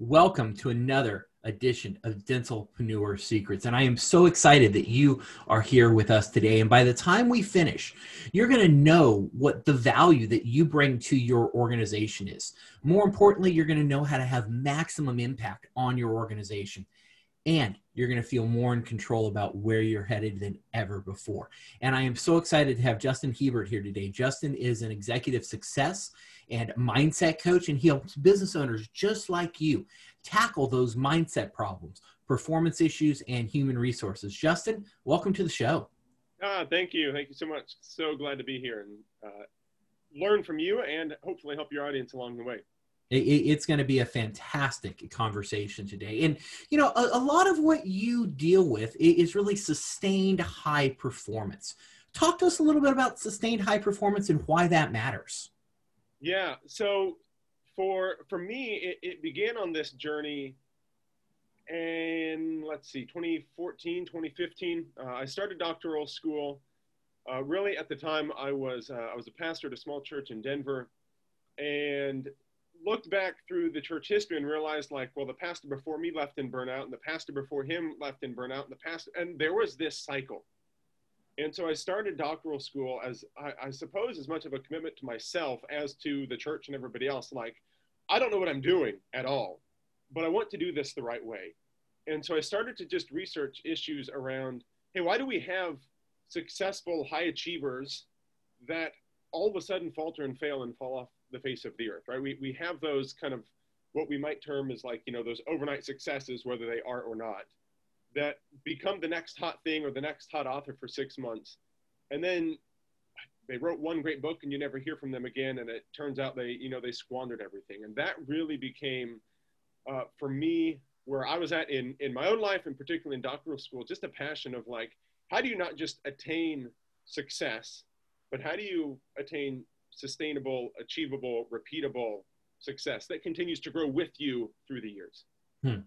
Welcome to another edition of Dentalpreneur Secrets. And I am so excited that you are here with us today. And by the time we finish, you're going to know what the value that you bring to your organization is. More importantly, you're going to know how to have maximum impact on your organization. And you're going to feel more in control about where you're headed than ever before. And I am so excited to have Justin Hebert here today. Justin is an executive success and mindset coach, and he helps business owners just like you tackle those mindset problems, performance issues, and human resources. Justin, welcome to the show. Ah, thank you. Thank you so much. So glad to be here and uh, learn from you and hopefully help your audience along the way. It's going to be a fantastic conversation today. And, you know, a, a lot of what you deal with is really sustained high performance. Talk to us a little bit about sustained high performance and why that matters. Yeah. So for for me, it, it began on this journey and let's see 2014 2015 uh, i started doctoral school uh, really at the time i was uh, i was a pastor at a small church in denver and looked back through the church history and realized like well the pastor before me left in burnout and the pastor before him left in burnout and the pastor and there was this cycle and so I started doctoral school as I, I, suppose as much of a commitment to myself as to the church and everybody else. Like, I don't know what I'm doing at all, but I want to do this the right way. And so I started to just research issues around hey, why do we have successful high achievers that all of a sudden falter and fail and fall off the face of the earth, right? We, we have those kind of what we might term as like, you know, those overnight successes, whether they are or not that become the next hot thing or the next hot author for six months. And then they wrote one great book and you never hear from them again. And it turns out they, you know, they squandered everything. And that really became, uh, for me, where I was at in, in my own life and particularly in doctoral school, just a passion of like, how do you not just attain success, but how do you attain sustainable, achievable, repeatable success that continues to grow with you through the years? Hmm.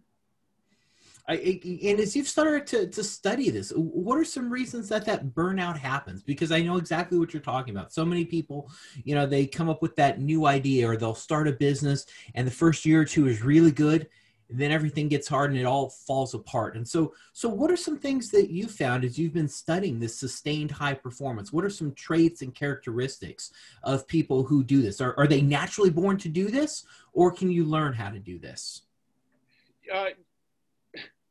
I, and as you've started to, to study this, what are some reasons that that burnout happens? Because I know exactly what you're talking about. So many people, you know, they come up with that new idea or they'll start a business and the first year or two is really good. Then everything gets hard and it all falls apart. And so, so what are some things that you found as you've been studying this sustained high performance? What are some traits and characteristics of people who do this? Are, are they naturally born to do this or can you learn how to do this? Uh,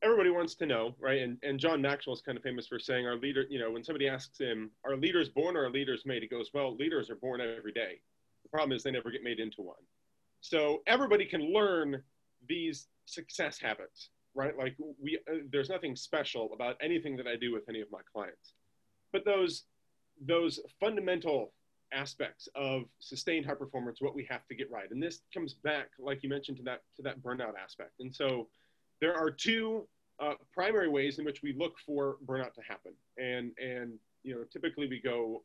everybody wants to know, right? And, and John Maxwell is kind of famous for saying our leader, you know, when somebody asks him, are leaders born or are leaders made? He goes, well, leaders are born every day. The problem is they never get made into one. So everybody can learn these success habits, right? Like we, uh, there's nothing special about anything that I do with any of my clients, but those, those fundamental aspects of sustained high performance, what we have to get right. And this comes back, like you mentioned, to that, to that burnout aspect. And so there are two uh, primary ways in which we look for burnout to happen. And, and, you know, typically we go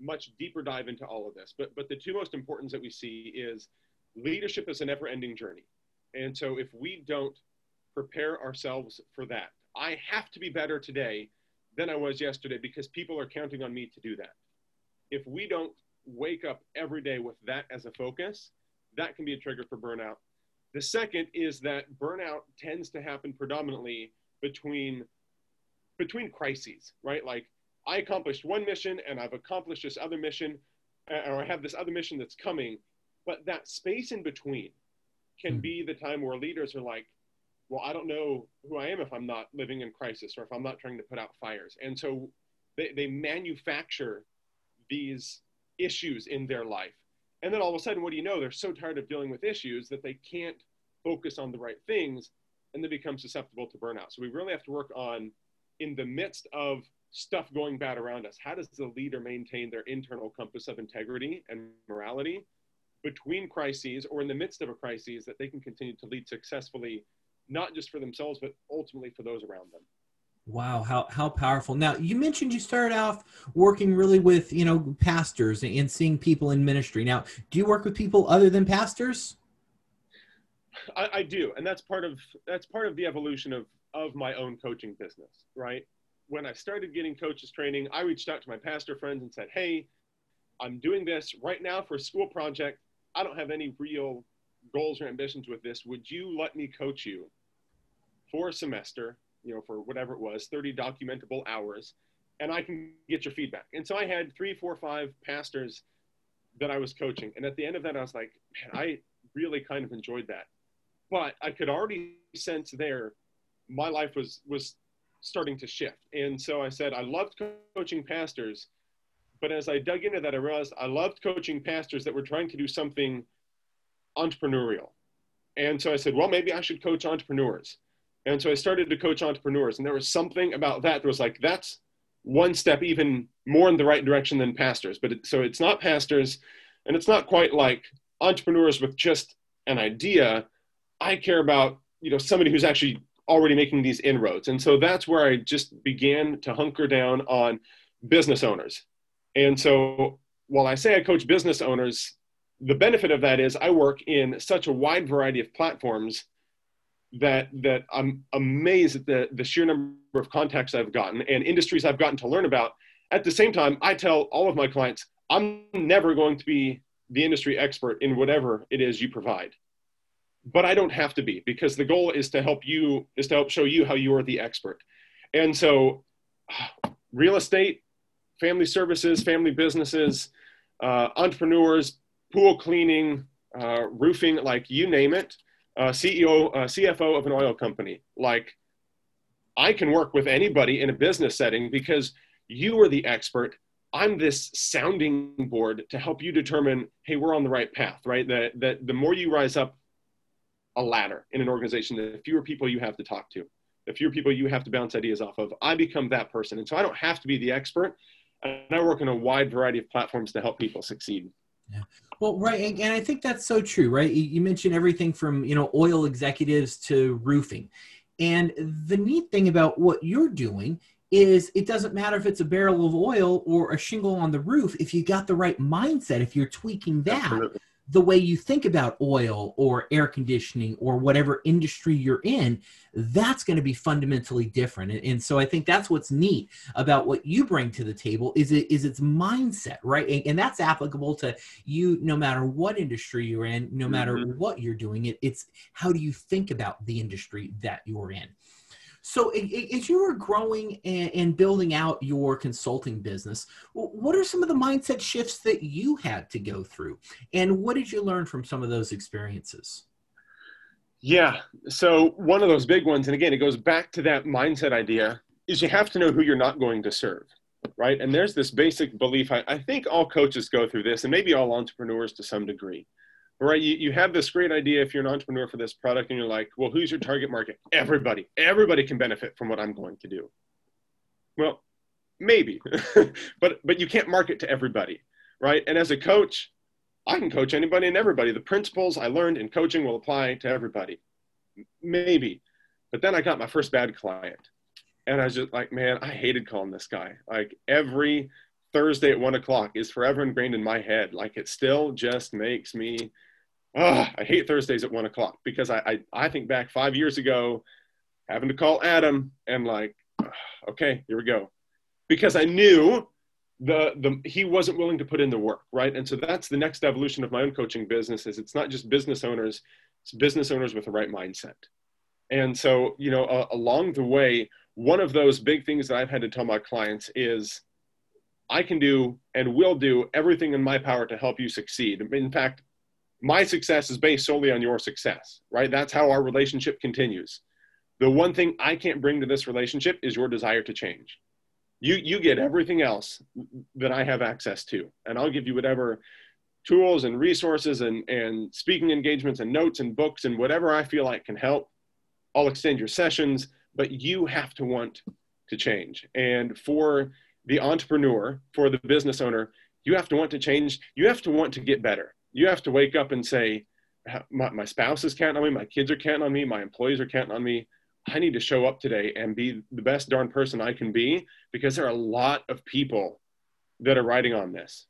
much deeper dive into all of this. But, but the two most important that we see is leadership is a never ending journey. And so if we don't prepare ourselves for that, I have to be better today than I was yesterday because people are counting on me to do that. If we don't wake up every day with that as a focus, that can be a trigger for burnout the second is that burnout tends to happen predominantly between between crises, right? Like I accomplished one mission and I've accomplished this other mission, uh, or I have this other mission that's coming, but that space in between can hmm. be the time where leaders are like, well, I don't know who I am if I'm not living in crisis or if I'm not trying to put out fires. And so they, they manufacture these issues in their life and then all of a sudden, what do you know? They're so tired of dealing with issues that they can't focus on the right things and they become susceptible to burnout. So we really have to work on, in the midst of stuff going bad around us, how does the leader maintain their internal compass of integrity and morality between crises or in the midst of a crisis that they can continue to lead successfully, not just for themselves, but ultimately for those around them? Wow, how how powerful! Now you mentioned you started off working really with you know pastors and seeing people in ministry. Now, do you work with people other than pastors? I, I do, and that's part of that's part of the evolution of of my own coaching business. Right when I started getting coaches training, I reached out to my pastor friends and said, "Hey, I'm doing this right now for a school project. I don't have any real goals or ambitions with this. Would you let me coach you for a semester, you know, for whatever it was, 30 documentable hours, and I can get your feedback. And so I had three, four, five pastors that I was coaching. And at the end of that, I was like, man, I really kind of enjoyed that. But I could already sense there my life was was starting to shift. And so I said, I loved coaching pastors, but as I dug into that, I realized I loved coaching pastors that were trying to do something entrepreneurial. And so I said, well, maybe I should coach entrepreneurs. And so I started to coach entrepreneurs. And there was something about that that was like, that's one step even more in the right direction than pastors. But it, so it's not pastors, and it's not quite like entrepreneurs with just an idea. I care about you know somebody who's actually already making these inroads, and so that's where I just began to hunker down on business owners. And so while I say I coach business owners, the benefit of that is I work in such a wide variety of platforms that that I'm amazed at the the sheer number of contacts I've gotten and industries I've gotten to learn about. At the same time, I tell all of my clients, I'm never going to be the industry expert in whatever it is you provide. But I don't have to be because the goal is to help you is to help show you how you are the expert. And so real estate, family services, family businesses, uh, entrepreneurs, pool cleaning, uh, roofing, like you name it, uh, CEO, uh, CFO of an oil company. Like, I can work with anybody in a business setting because you are the expert. I'm this sounding board to help you determine, hey, we're on the right path, right? That, that the more you rise up a ladder in an organization, the fewer people you have to talk to, the fewer people you have to bounce ideas off of. I become that person. And so I don't have to be the expert. And I work on a wide variety of platforms to help people succeed. Yeah. Well, right, and I think that's so true, right? You mentioned everything from you know oil executives to roofing, and the neat thing about what you're doing is it doesn't matter if it's a barrel of oil or a shingle on the roof. If you got the right mindset, if you're tweaking that, Absolutely the way you think about oil or air conditioning or whatever industry you're in, that's going to be fundamentally different. And, and, so I think that's what's neat about what you bring to the table is it is its mindset, right? And, and that's applicable to you no matter what industry you're in, no matter mm-hmm. what you're doing. It, it's how do you think about the industry that you're in. So, as you were growing and building out your consulting business, what are some of the mindset shifts that you had to go through? And what did you learn from some of those experiences? Yeah. So, one of those big ones, and again, it goes back to that mindset idea, is you have to know who you're not going to serve, right? And there's this basic belief, I, I think all coaches go through this, and maybe all entrepreneurs to some degree right? You, you have this great idea if you're an entrepreneur for this product and you're like, well, who's your target market? Everybody. Everybody can benefit from what I'm going to do. Well, maybe, but but you can't market to everybody, right? And as a coach, I can coach anybody and everybody. The principles I learned in coaching will apply to everybody. Maybe. But then I got my first bad client. And I was just like, man, I hated calling this guy. Like every Thursday at one o'clock is forever ingrained in my head. Like it still just makes me, I hate Thursdays at one o'clock because I, I, I think back five years ago, having to call Adam and like, okay, here we go, because I knew the the he wasn't willing to put in the work, right? And so that's the next evolution of my own coaching business. Is it's not just business owners, it's business owners with the right mindset. And so you know, uh, along the way, one of those big things that I've had to tell my clients is I can do and will do everything in my power to help you succeed. In fact, my success is based solely on your success, right? That's how our relationship continues. The one thing I can't bring to this relationship is your desire to change. You, you get everything else that I have access to, and I'll give you whatever tools and resources and, and speaking engagements and notes and books and whatever I feel like can help. I'll extend your sessions, but you have to want to change. And for the entrepreneur, for the business owner, you have to want to change. You have to want to get better. You have to wake up and say, my, my spouse is counting on me, my kids are counting on me, my employees are counting on me. I need to show up today and be the best darn person I can be because there are a lot of people that are writing on this.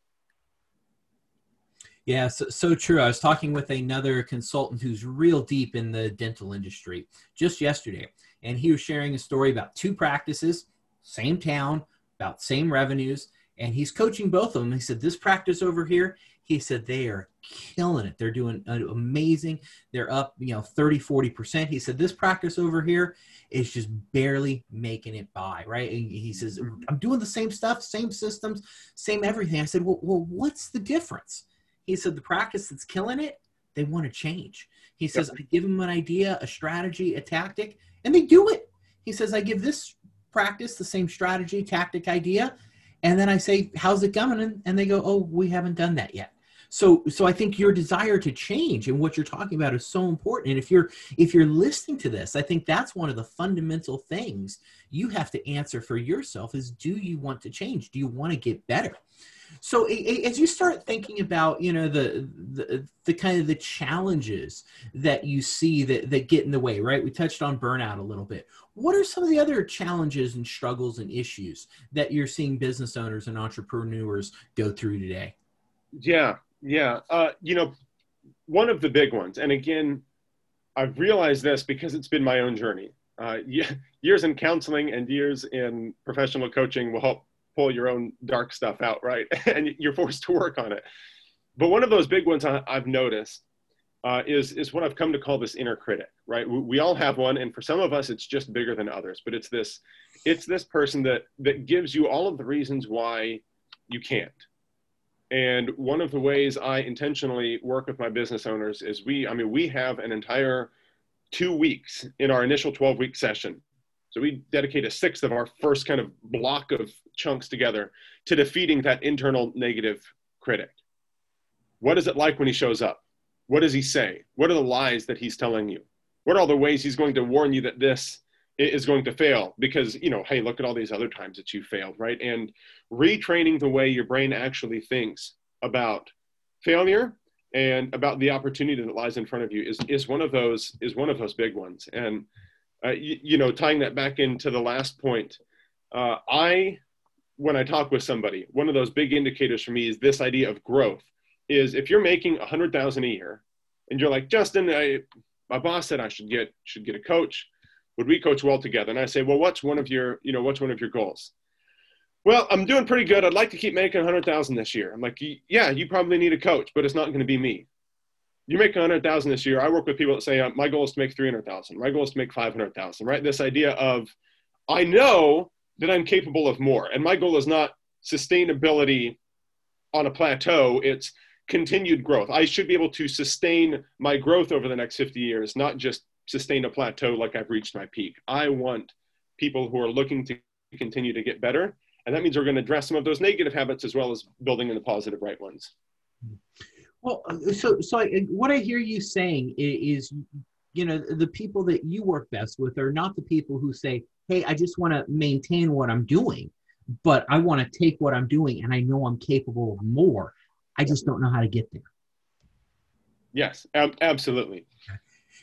Yeah, so, so true. I was talking with another consultant who's real deep in the dental industry just yesterday, and he was sharing a story about two practices, same town, about same revenues and he's coaching both of them he said this practice over here He said they are killing it. They're doing uh, amazing. They're up, you know, 30, 40%. He said this practice over here is just barely making it by, right? And he says, I'm doing the same stuff, same systems, same everything. I said, well, well what's the difference? He said, the practice that's killing it, they want to change. He says, yep. I give them an idea, a strategy, a tactic, and they do it. He says, I give this practice the same strategy, tactic, idea, and then I say, how's it going? And they go, oh, we haven't done that yet. So so i think your desire to change and what you're talking about is so important. And if you're if you're listening to this i think that's one of the fundamental things you have to answer for yourself is do you want to change? Do you want to get better? So as you start thinking about you know the, the the kind of the challenges that you see that that get in the way right? We touched on burnout a little bit what are some of the other challenges and struggles and issues that you're seeing business owners and entrepreneurs go through today yeah yeah, uh, you know, one of the big ones, and again, I've realized this because it's been my own journey. Uh, years in counseling and years in professional coaching will help pull your own dark stuff out, right? and you're forced to work on it. But one of those big ones I, have noticed uh, is is what I've come to call this inner critic, right? We, we, all have one, and for some of us, it's just bigger than others. But it's this, it's this person that that gives you all of the reasons why you can't, and one of the ways I intentionally work with my business owners is we, I mean, we have an entire two weeks in our initial 12 week session. So we dedicate a sixth of our first kind of block of chunks together to defeating that internal negative critic. What is it like when he shows up? What does he say? What are the lies that he's telling you? What are all the ways he's going to warn you that this is going to fail because you know hey look at all these other times that you failed right and retraining the way your brain actually thinks about failure and about the opportunity that lies in front of you is is one of those is one of those big ones and uh, you, you, know tying that back into the last point uh, i when i talk with somebody one of those big indicators for me is this idea of growth is if you're making a hundred thousand a year and you're like justin I, my boss said i should get should get a coach would we coach well together? And I say, well, what's one of your, you know, what's one of your goals? Well, I'm doing pretty good. I'd like to keep making a 100,000 this year. I'm like, yeah, you probably need a coach, but it's not going to be me. You make a 100,000 this year. I work with people that say, uh, my goal is to make 300,000. My goal is to make 500,000, right? This idea of, I know that I'm capable of more. And my goal is not sustainability on a plateau. It's continued growth. I should be able to sustain my growth over the next 50 years, not just sustain a plateau like I've reached my peak. I want people who are looking to continue to get better. And that means we're going to address some of those negative habits as well as building in the positive right ones. Well, so so I, what I hear you saying is, you know, the people that you work best with are not the people who say, "Hey, I just want to maintain what I'm doing, but I want to take what I'm doing and I know I'm capable of more. I just don't know how to get there." Yes, ab- absolutely. Okay.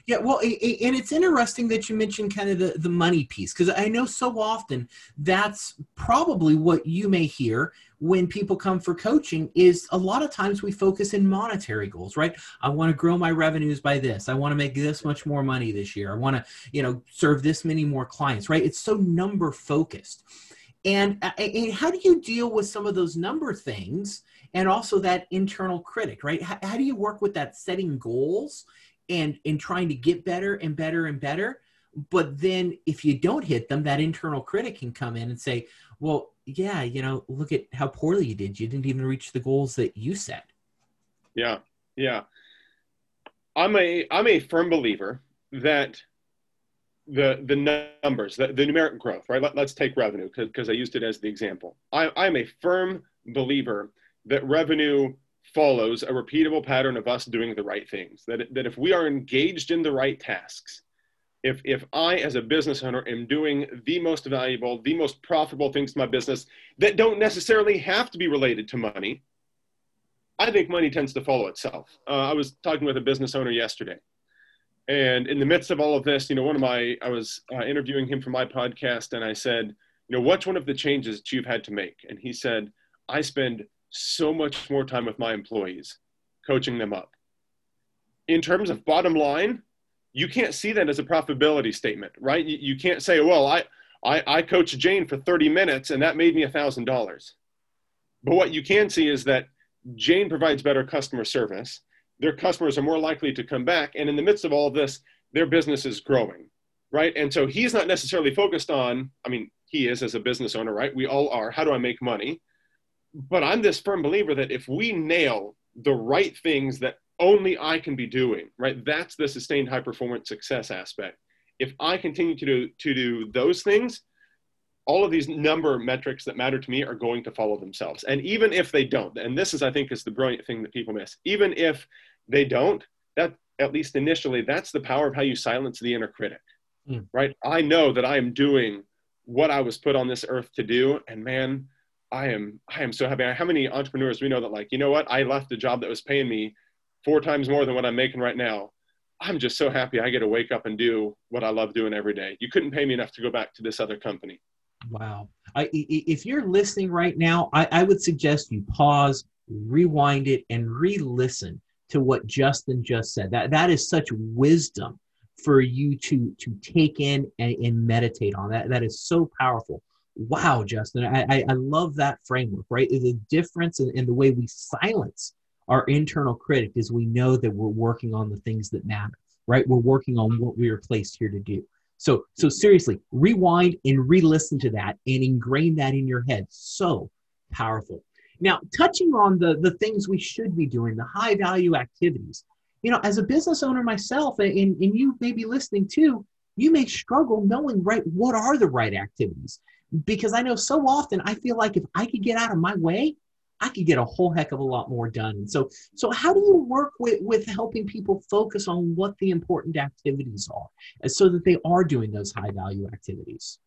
Yeah, well, and it's interesting that you mentioned kind of the, the money piece because I know so often that's probably what you may hear when people come for coaching is a lot of times we focus in monetary goals, right? I want to grow my revenues by this. I want to make this much more money this year. I want to, you know, serve this many more clients, right? It's so number focused. And, and how do you deal with some of those number things and also that internal critic, right? How, how do you work with that setting goals and and trying to get better and better and better? But then if you don't hit them that internal critic can come in and say well yeah you know look at how poorly you did. You didn't even reach the goals that you set. Yeah yeah. I'm a i'm a firm believer that the the numbers the, the numeric growth right? Let, us take revenue because i used it as the example. I, i'm a firm believer that revenue follows a repeatable pattern of us doing the right things. That, that if we are engaged in the right tasks, if, if I, as a business owner, am doing the most valuable, the most profitable things to my business that don't necessarily have to be related to money, I think money tends to follow itself. Uh, I was talking with a business owner yesterday. And in the midst of all of this, you know, one of my, I was uh, interviewing him for my podcast, and I said, you know, what's one of the changes that you've had to make? And he said, I spend so much more time with my employees, coaching them up. In terms of bottom line, you can't see that as a profitability statement, right? You, you can't say, well, I, I, I coached Jane for 30 minutes and that made me $1,000. But what you can see is that Jane provides better customer service. Their customers are more likely to come back. And in the midst of all of this, their business is growing, right? And so he's not necessarily focused on, I mean, he is as a business owner, right? We all are. How do I make money? But I'm this firm believer that if we nail the right things that only I can be doing, right? That's the sustained high performance success aspect. If I continue to do, to do those things, all of these number metrics that matter to me are going to follow themselves. And even if they don't, and this is, I think, is the brilliant thing that people miss, even if they don't, that at least initially, that's the power of how you silence the inner critic, mm. right? I know that I am doing what I was put on this earth to do. And man, I am, I am so happy. How many entrepreneurs we know that like, you know what? I left a job that was paying me four times more than what I'm making right now. I'm just so happy I get to wake up and do what I love doing every day. You couldn't pay me enough to go back to this other company. Wow. I, if you're listening right now, I, I would suggest you pause, rewind it, and re listen to what Justin just said. That, that is such wisdom for you to, to take in and, and meditate on. That, that is so powerful. Wow, Justin, I, I, love that framework, right? The difference in, in the way we silence our internal critic is we know that we're working on the things that matter, right? We're working on what we are placed here to do. So, so seriously, rewind and re-listen to that and ingrain that in your head. So powerful. Now, touching on the the things we should be doing, the high value activities. You know, as a business owner myself, and, and you may be listening too, you may struggle knowing right what are the right activities. Because I know so often I feel like if I could get out of my way, I could get a whole heck of a lot more done. So, so how do you work with, with helping people focus on what the important activities are so that they are doing those high value activities?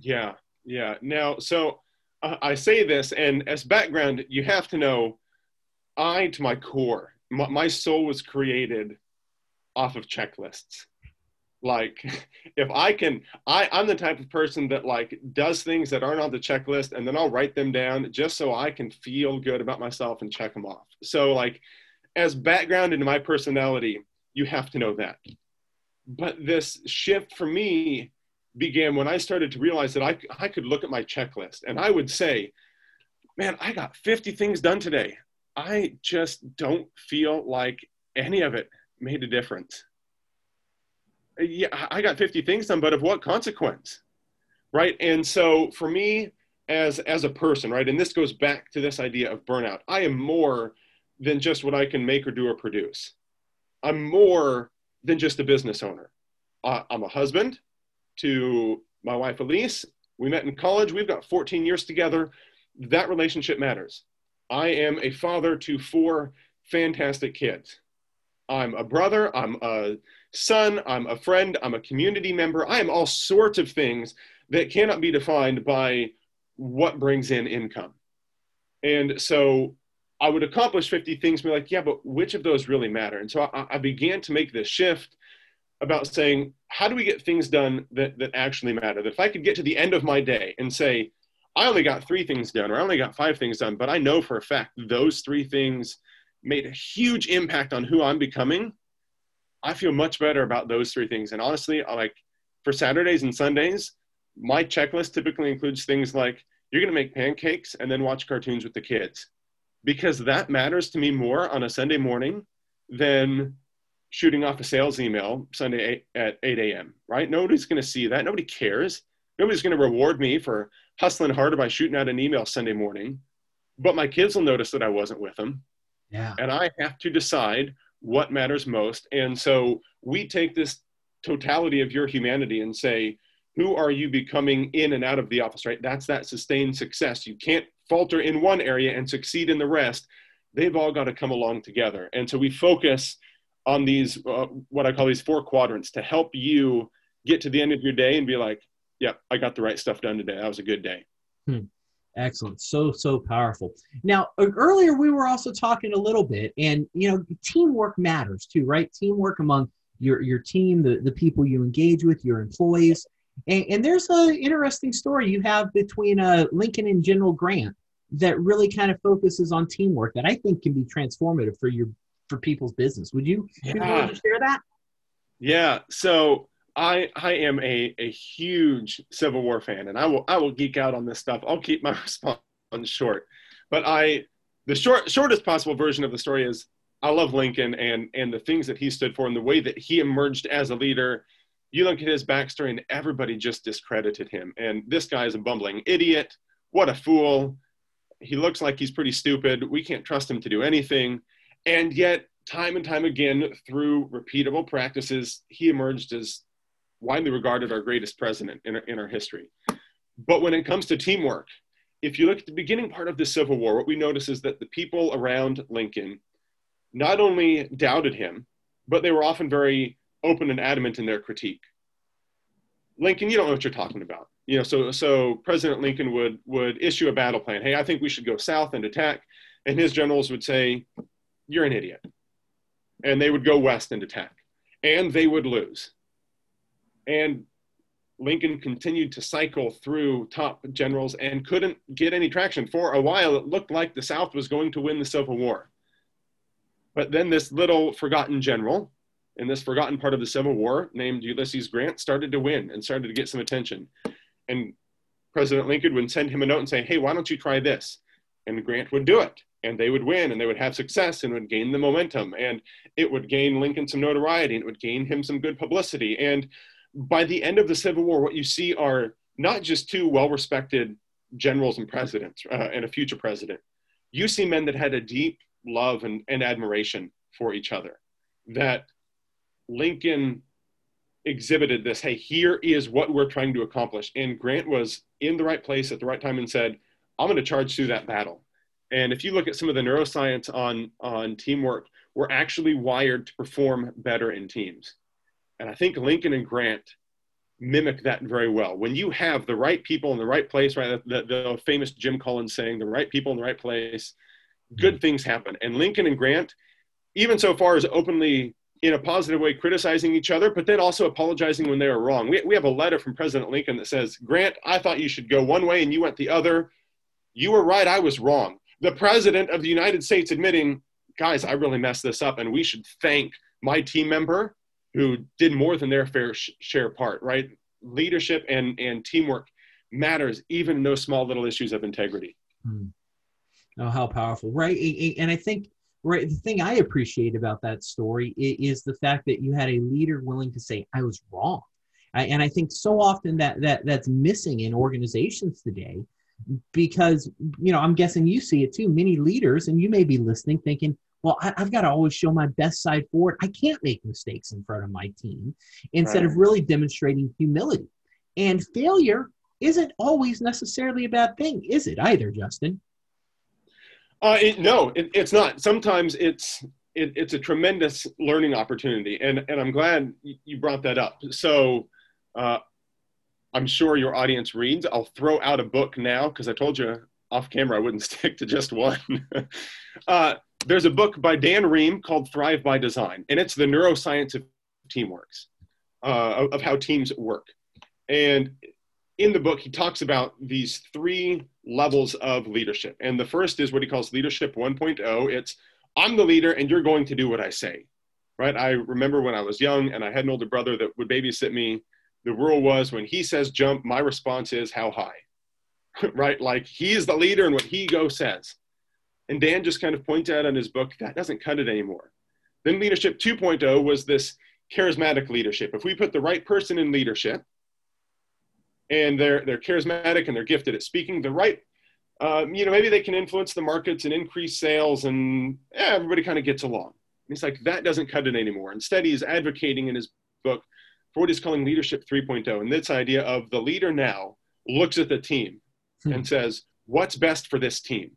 Yeah, yeah. Now, so uh, I say this, and as background, you have to know I, to my core, my, my soul was created off of checklists like if i can i i'm the type of person that like does things that aren't on the checklist and then i'll write them down just so i can feel good about myself and check them off. So like as background into my personality you have to know that. But this shift for me began when i started to realize that i, I could look at my checklist and i would say man i got 50 things done today. I just don't feel like any of it made a difference yeah, I got 50 things done, but of what consequence? Right. And so for me, as as a person, right, and this goes back to this idea of burnout, I am more than just what I can make or do or produce. I'm more than just a business owner. Uh, I'm a husband to my wife Elise. We met in college. We've got 14 years together. That relationship matters. I am a father to four fantastic kids. I'm a brother. I'm a son, I'm a friend, I'm a community member, I am all sorts of things that cannot be defined by what brings in income. And so I would accomplish 50 things, be like, yeah, but which of those really matter? And so I, I began to make this shift about saying, how do we get things done that, that actually matter? That if I could get to the end of my day and say, I only got three things done, or I only got five things done, but I know for a fact those three things made a huge impact on who I'm becoming, I feel much better about those three things. And honestly, I like for Saturdays and Sundays, my checklist typically includes things like you're going to make pancakes and then watch cartoons with the kids because that matters to me more on a Sunday morning than shooting off a sales email Sunday at 8 a.m. Right? Nobody's going to see that. Nobody cares. Nobody's going to reward me for hustling harder by shooting out an email Sunday morning. But my kids will notice that I wasn't with them. Yeah. And I have to decide what matters most. And so we take this totality of your humanity and say, who are you becoming in and out of the office, right? That's that sustained success. You can't falter in one area and succeed in the rest. They've all got to come along together. And so we focus on these, uh, what I call these four quadrants to help you get to the end of your day and be like, yeah, I got the right stuff done today. That was a good day. Hmm. Excellent. So, so powerful. Now, earlier we were also talking a little bit, and you know, teamwork matters too, right? Teamwork among your, your team, the, the people you engage with, your employees. And, and there's an interesting story you have between uh, Lincoln and General Grant that really kind of focuses on teamwork that I think can be transformative for your for people's business. Would you, yeah. would you share that? Yeah. So I I am a, a huge Civil War fan, and I will I will geek out on this stuff. I'll keep my response short, but I the short, shortest possible version of the story is I love Lincoln and and the things that he stood for and the way that he emerged as a leader. You look at his backstory and everybody just discredited him. And this guy is a bumbling idiot. What a fool. He looks like he's pretty stupid. We can't trust him to do anything. And yet, time and time again, through repeatable practices, he emerged as widely regarded our greatest president in our, in our history. But when it comes to teamwork, if you look at the beginning part of the Civil War, what we notice is that the people around Lincoln not only doubted him, but they were often very open and adamant in their critique. Lincoln, you don't know what you're talking about. You know, so so President Lincoln would would issue a battle plan. Hey, I think we should go south and attack, and his generals would say, "You're an idiot," and they would go west and attack, and they would lose. And Lincoln continued to cycle through top generals and couldn't get any traction. For a while, it looked like the South was going to win the Civil War. But then this little forgotten general in this forgotten part of the Civil War named Ulysses Grant started to win and started to get some attention. And President Lincoln would send him a note and say, hey, why don't you try this? And Grant would do it. And they would win and they would have success and would gain the momentum. And it would gain Lincoln some notoriety and it would gain him some good publicity. And by the end of the Civil War, what you see are not just two well respected generals and presidents uh, and a future president. You see men that had a deep love and, and admiration for each other. That Lincoln exhibited this hey, here is what we're trying to accomplish. And Grant was in the right place at the right time and said, I'm going to charge through that battle. And if you look at some of the neuroscience on, on teamwork, we're actually wired to perform better in teams. And I think Lincoln and Grant mimic that very well. When you have the right people in the right place, right? The, the famous Jim Collins saying, the right people in the right place, good mm-hmm. things happen. And Lincoln and Grant, even so far as openly in a positive way criticizing each other, but then also apologizing when they are wrong. We, we have a letter from President Lincoln that says, Grant, I thought you should go one way and you went the other. You were right, I was wrong. The President of the United States admitting, guys, I really messed this up, and we should thank my team member who did more than their fair share part, right? Leadership and, and teamwork matters even in those small little issues of integrity. Hmm. Oh, how powerful, right? And I think, right, the thing I appreciate about that story is the fact that you had a leader willing to say, I was wrong. And I think so often that, that that's missing in organizations today because, you know, I'm guessing you see it too. Many leaders, and you may be listening thinking, well, I, have got to always show my best side forward. I can't make mistakes in front of my team instead right. of really demonstrating humility. And failure isn't always necessarily a bad thing, is it either, Justin? Uh, it, no, it, it's not. Sometimes it's it, it's a tremendous learning opportunity, and and I'm glad you brought that up. So. Uh, I'm sure your audience reads. I'll throw out a book now because I told you off camera I wouldn't stick to just one. uh, there's a book by Dan Rheem called Thrive by Design, and it's the neuroscience of teamworks, uh, of, how teams work. And in the book, he talks about these three levels of leadership. And the first is what he calls leadership 1.0. It's I'm the leader and you're going to do what I say. Right? I remember when I was young and I had an older brother that would babysit me. The rule was when he says jump, my response is how high. right? Like he's the leader and what he go says. And Dan just kind of points out in his book that doesn't cut it anymore. Then leadership 2.0 was this charismatic leadership. If we put the right person in leadership, and they're they're charismatic and they're gifted at speaking, the right, um, you know, maybe they can influence the markets and increase sales, and yeah, everybody kind of gets along. And he's like, that doesn't cut it anymore. Instead, he's advocating in his book for what he's calling leadership 3.0, and this idea of the leader now looks at the team hmm. and says, what's best for this team?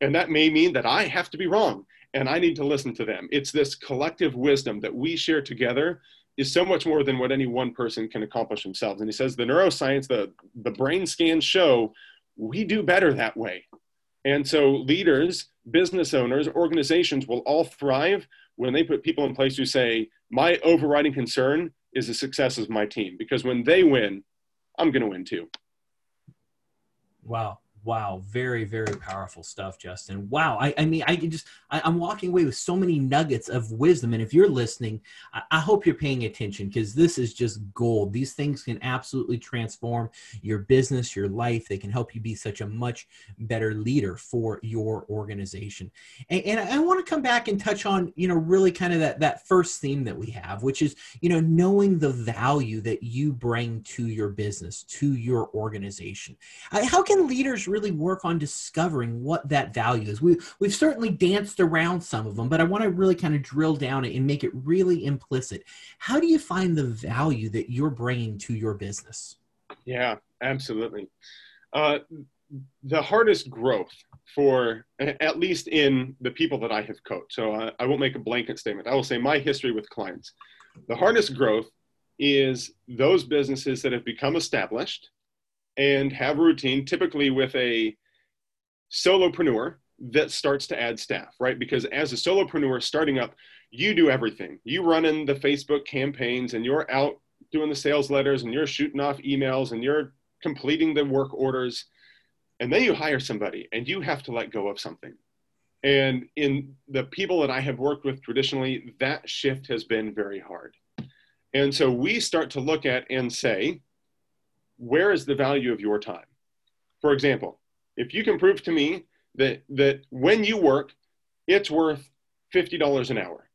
And that may mean that I have to be wrong and I need to listen to them. It's this collective wisdom that we share together is so much more than what any one person can accomplish themselves. And he says the neuroscience, the, the brain scans show we do better that way. And so leaders, business owners, organizations will all thrive when they put people in place who say, my overriding concern is the success of my team. Because when they win, I'm going to win too. Wow Wow, very, very powerful stuff, Justin. Wow. I, I mean, I just, I, am walking away with so many nuggets of wisdom. And if you're listening, I, I hope you're paying attention because this is just gold. These things can absolutely transform your business, your life. They can help you be such a much better leader for your organization. And, and I want to come back and touch on, you know, really kind of that, that first theme that we have, which is, you know, knowing the value that you bring to your business, to your organization. How can leaders really work on discovering what that value is. We, we've certainly danced around some of them, but I want to really kind of drill down it and make it really implicit. How do you find the value that you're bringing to your business? Yeah, absolutely. Uh, the hardest growth for at least in the people that I have coached. So I, I won't make a blanket statement. I will say my history with clients. The hardest growth is those businesses that have become established and have a routine, typically with a solopreneur that starts to add staff, right? Because as a solopreneur starting up, you do everything. You run in the Facebook campaigns and you're out doing the sales letters and you're shooting off emails and you're completing the work orders. And then you hire somebody and you have to let go of something. And in the people that I have worked with traditionally, that shift has been very hard. And so we start to look at and say, where is the value of your time? For example, if you can prove to me that, that when you work, it's worth $50 an hour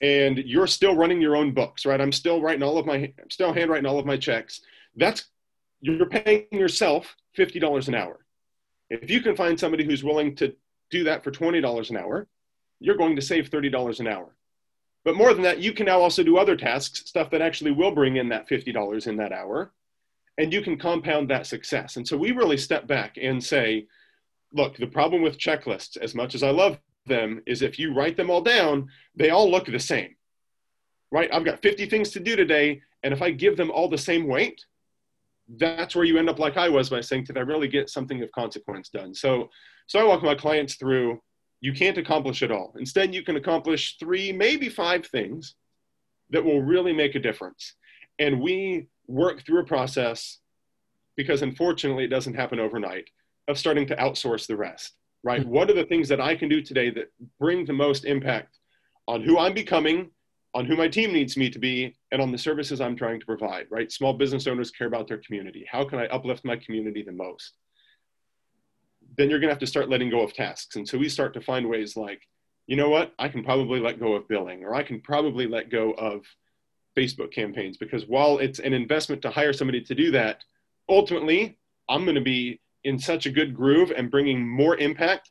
and you're still running your own books, right? I'm still writing all of my, I'm still handwriting all of my checks. That's, you're paying yourself $50 an hour. If you can find somebody who's willing to do that for $20 an hour, you're going to save $30 an hour. But more than that, you can now also do other tasks, stuff that actually will bring in that $50 in that hour, and you can compound that success. And so we really step back and say, look, the problem with checklists, as much as I love them, is if you write them all down, they all look the same, right? I've got 50 things to do today, and if I give them all the same weight, that's where you end up like I was by saying, did I really get something of consequence done? So, so I walk my clients through you can't accomplish it all. Instead, you can accomplish three, maybe five things that will really make a difference. And we work through a process because unfortunately it doesn't happen overnight of starting to outsource the rest, right? Mm-hmm. What are the things that I can do today that bring the most impact on who I'm becoming, on who my team needs me to be, and on the services I'm trying to provide, right? Small business owners care about their community. How can I uplift my community the most? Then you're going to have to start letting go of tasks. And so we start to find ways like, you know what, I can probably let go of billing, or I can probably let go of Facebook campaigns because while it's an investment to hire somebody to do that, ultimately I'm going to be in such a good groove and bringing more impact.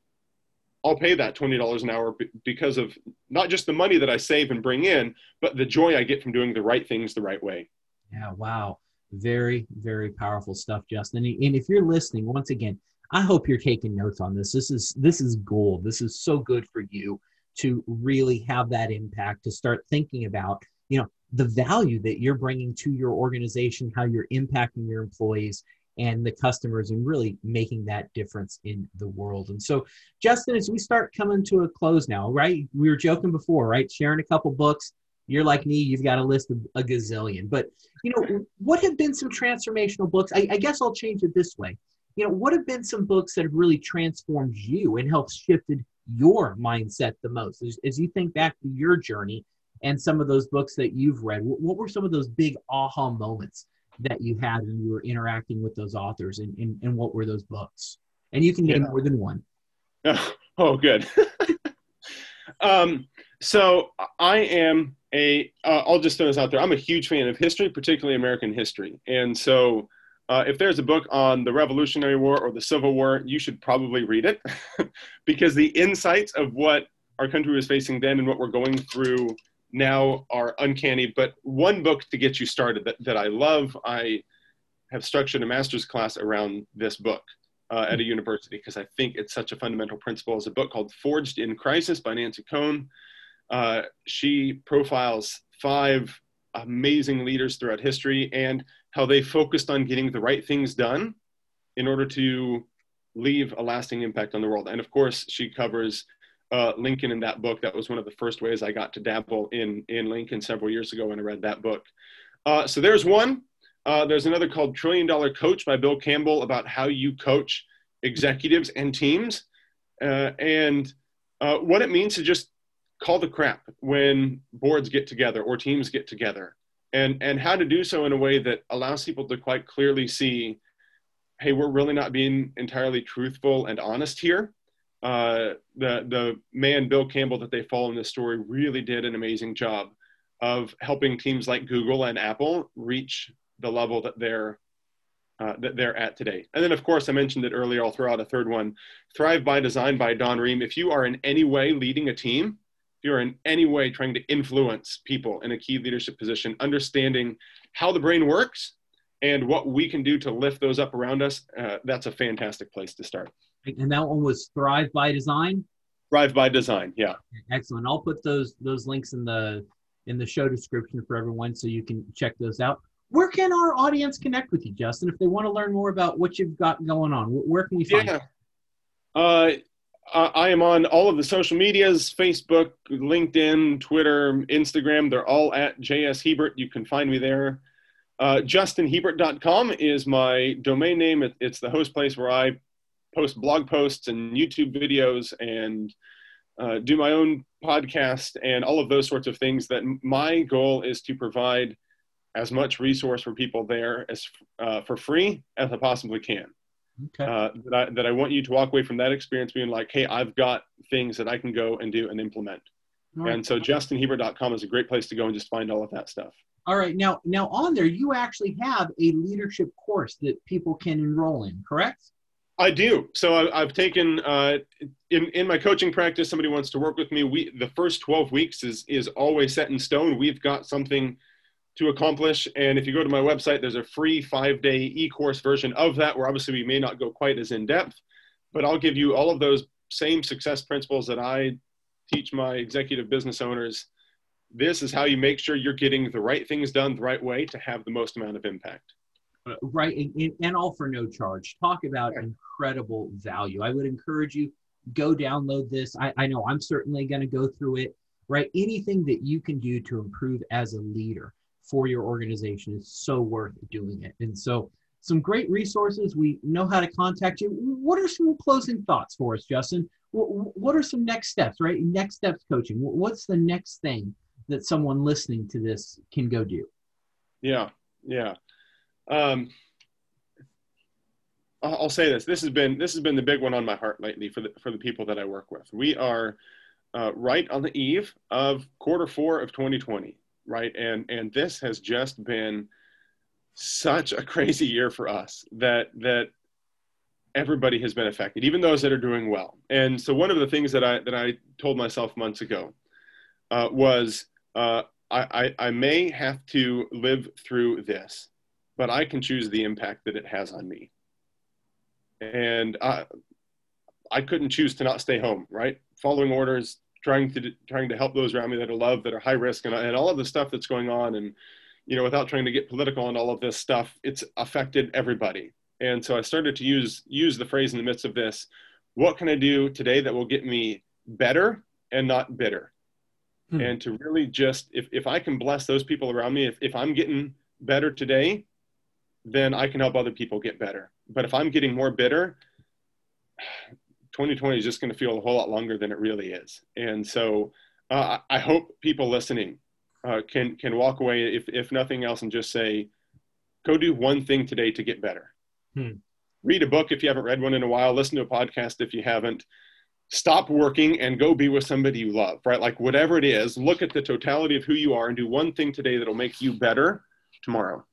I'll pay that $20 an hour because of not just the money that I save and bring in, but the joy I get from doing the right things the right way. Yeah, wow. Very, very powerful stuff, Justin. And if you're listening, once again, I hope you're taking notes on this. This is this is gold. This is so good for you to really have that impact to start thinking about, you know, the value that you're bringing to your organization, how you're impacting your employees and the customers and really making that difference in the world. And so, Justin, as we start coming to a close now, right? We were joking before, right? Sharing a couple books. You're like me, you've got a list of a gazillion. But, you know, what have been some transformational books? I, I guess I'll change it this way you know, what have been some books that have really transformed you and helped shifted your mindset the most as, as you think back to your journey and some of those books that you've read? What, what were some of those big aha moments that you had when you were interacting with those authors and, and, and what were those books? And you can name yeah. more than one. Oh, good. um, so I am a. will uh, just throw this out there. I'm a huge fan of history, particularly American history. And so uh, if there's a book on the Revolutionary War or the Civil War, you should probably read it because the insights of what our country was facing then and what we're going through now are uncanny. But one book to get you started that, that I love, I have structured a master's class around this book uh, at a university because I think it's such a fundamental principle. Is a book called Forged in Crisis by Nancy Koehn. Uh, she profiles five amazing leaders throughout history and how they focused on getting the right things done in order to leave a lasting impact on the world. And of course, she covers uh, Lincoln in that book. That was one of the first ways I got to dabble in, in Lincoln several years ago when I read that book. Uh, so there's one. Uh, there's another called Trillion Dollar Coach by Bill Campbell about how you coach executives and teams uh, and uh, what it means to just call the crap when boards get together or teams get together and, and how to do so in a way that allows people to quite clearly see hey, we're really not being entirely truthful and honest here. Uh, the the man Bill Campbell that they follow in this story really did an amazing job of helping teams like Google and Apple reach the level that they're uh, that they're at today. And then, of course, I mentioned it earlier. I'll throw out a third one: Thrive by Design by Don Rheem. If you are in any way leading a team, if you're in any way trying to influence people in a key leadership position, understanding how the brain works and what we can do to lift those up around us, uh, that's a fantastic place to start. And that one was Thrive by Design. Thrive by Design, yeah. Excellent. I'll put those those links in the in the show description for everyone, so you can check those out. Where can our audience connect with you, Justin, if they want to learn more about what you've got going on? Where can we find yeah. you? Uh, I am on all of the social medias Facebook, LinkedIn, Twitter, Instagram. They're all at JS Hebert. You can find me there. Uh, JustinHebert.com is my domain name. It, it's the host place where I post blog posts and YouTube videos and uh, do my own podcast and all of those sorts of things. That my goal is to provide as much resource for people there as uh, for free as I possibly can. Okay. Uh, that, I, that I want you to walk away from that experience being like, hey, I've got things that I can go and do and implement. Right. And so justinhebert.com is a great place to go and just find all of that stuff. All right. Now, now on there, you actually have a leadership course that people can enroll in, correct? I do. So I, have taken uh, in in my coaching practice. Somebody wants to work with me. We the first twelve weeks is is always set in stone. We've got something to accomplish. And if you go to my website, there's a free five day e course version of that. Where obviously we may not go quite as in depth, but I'll give you all of those same success principles that I teach my executive business owners this is how you make sure you're getting the right things done the right way to have the most amount of impact. Uh, right, and, and, all for no charge. Talk about incredible value. I would encourage you go download this. I, I know I'm certainly going to go through it. Right, anything that you can do to improve as a leader for your organization is so worth doing it. And so, some great resources. We know how to contact you. What are some closing thoughts for us, Justin? What are some next steps? Right, next steps coaching. What's the next thing that someone listening to this can go do? Yeah, yeah. Um, I'll say this: this has been this has been the big one on my heart lately for the for the people that I work with. We are uh, right on the eve of quarter four of 2020, right? And and this has just been such a crazy year for us that that everybody has been affected, even those that are doing well. And so one of the things that I that I told myself months ago uh, was uh, I, I, I may have to live through this, but I can choose the impact that it has on me. And I, I couldn't choose to not stay home, right? Following orders, trying to trying to help those around me that are loved, that are high risk, and, and all of the stuff that's going on. And you know, without trying to get political and all of this stuff, it's affected everybody. And so I started to use use the phrase in the midst of this: What can I do today that will get me better and not bitter? hmm. and to really just if, if i can bless those people around me if, if i'm getting better today then i can help other people get better but if i'm getting more bitter 2020 is just going to feel a whole lot longer than it really is and so uh, i hope people listening uh, can can walk away if, if nothing else and just say go do one thing today to get better hmm. read a book if you haven't read one in a while listen to a podcast if you haven't stop working and go be with somebody you love, right? Like whatever it is, look at the totality of who you are and do one thing today that'll make you better tomorrow.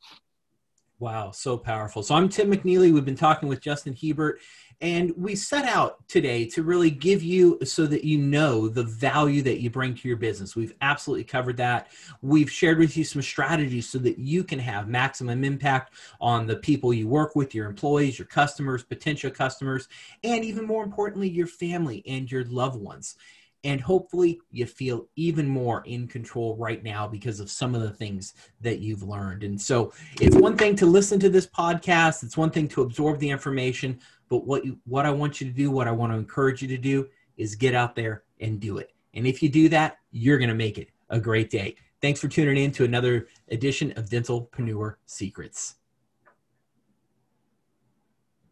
Wow, so powerful. So I'm Tim McNeely. We've been talking with Justin Hebert, and we set out today to really give you so that you know the value that you bring to your business. We've absolutely covered that. We've shared with you some strategies so that you can have maximum impact on the people you work with, your employees, your customers, potential customers, and even more importantly, your family and your loved ones. And hopefully, you feel even more in control right now because of some of the things that you've learned. And so, it's one thing to listen to this podcast, it's one thing to absorb the information, but what you, what I want you to do, what I want to encourage you to do is get out there and do it. And if you do that, you're going to make it a great day. Thanks for tuning in to another edition of Dentalpreneur Secrets.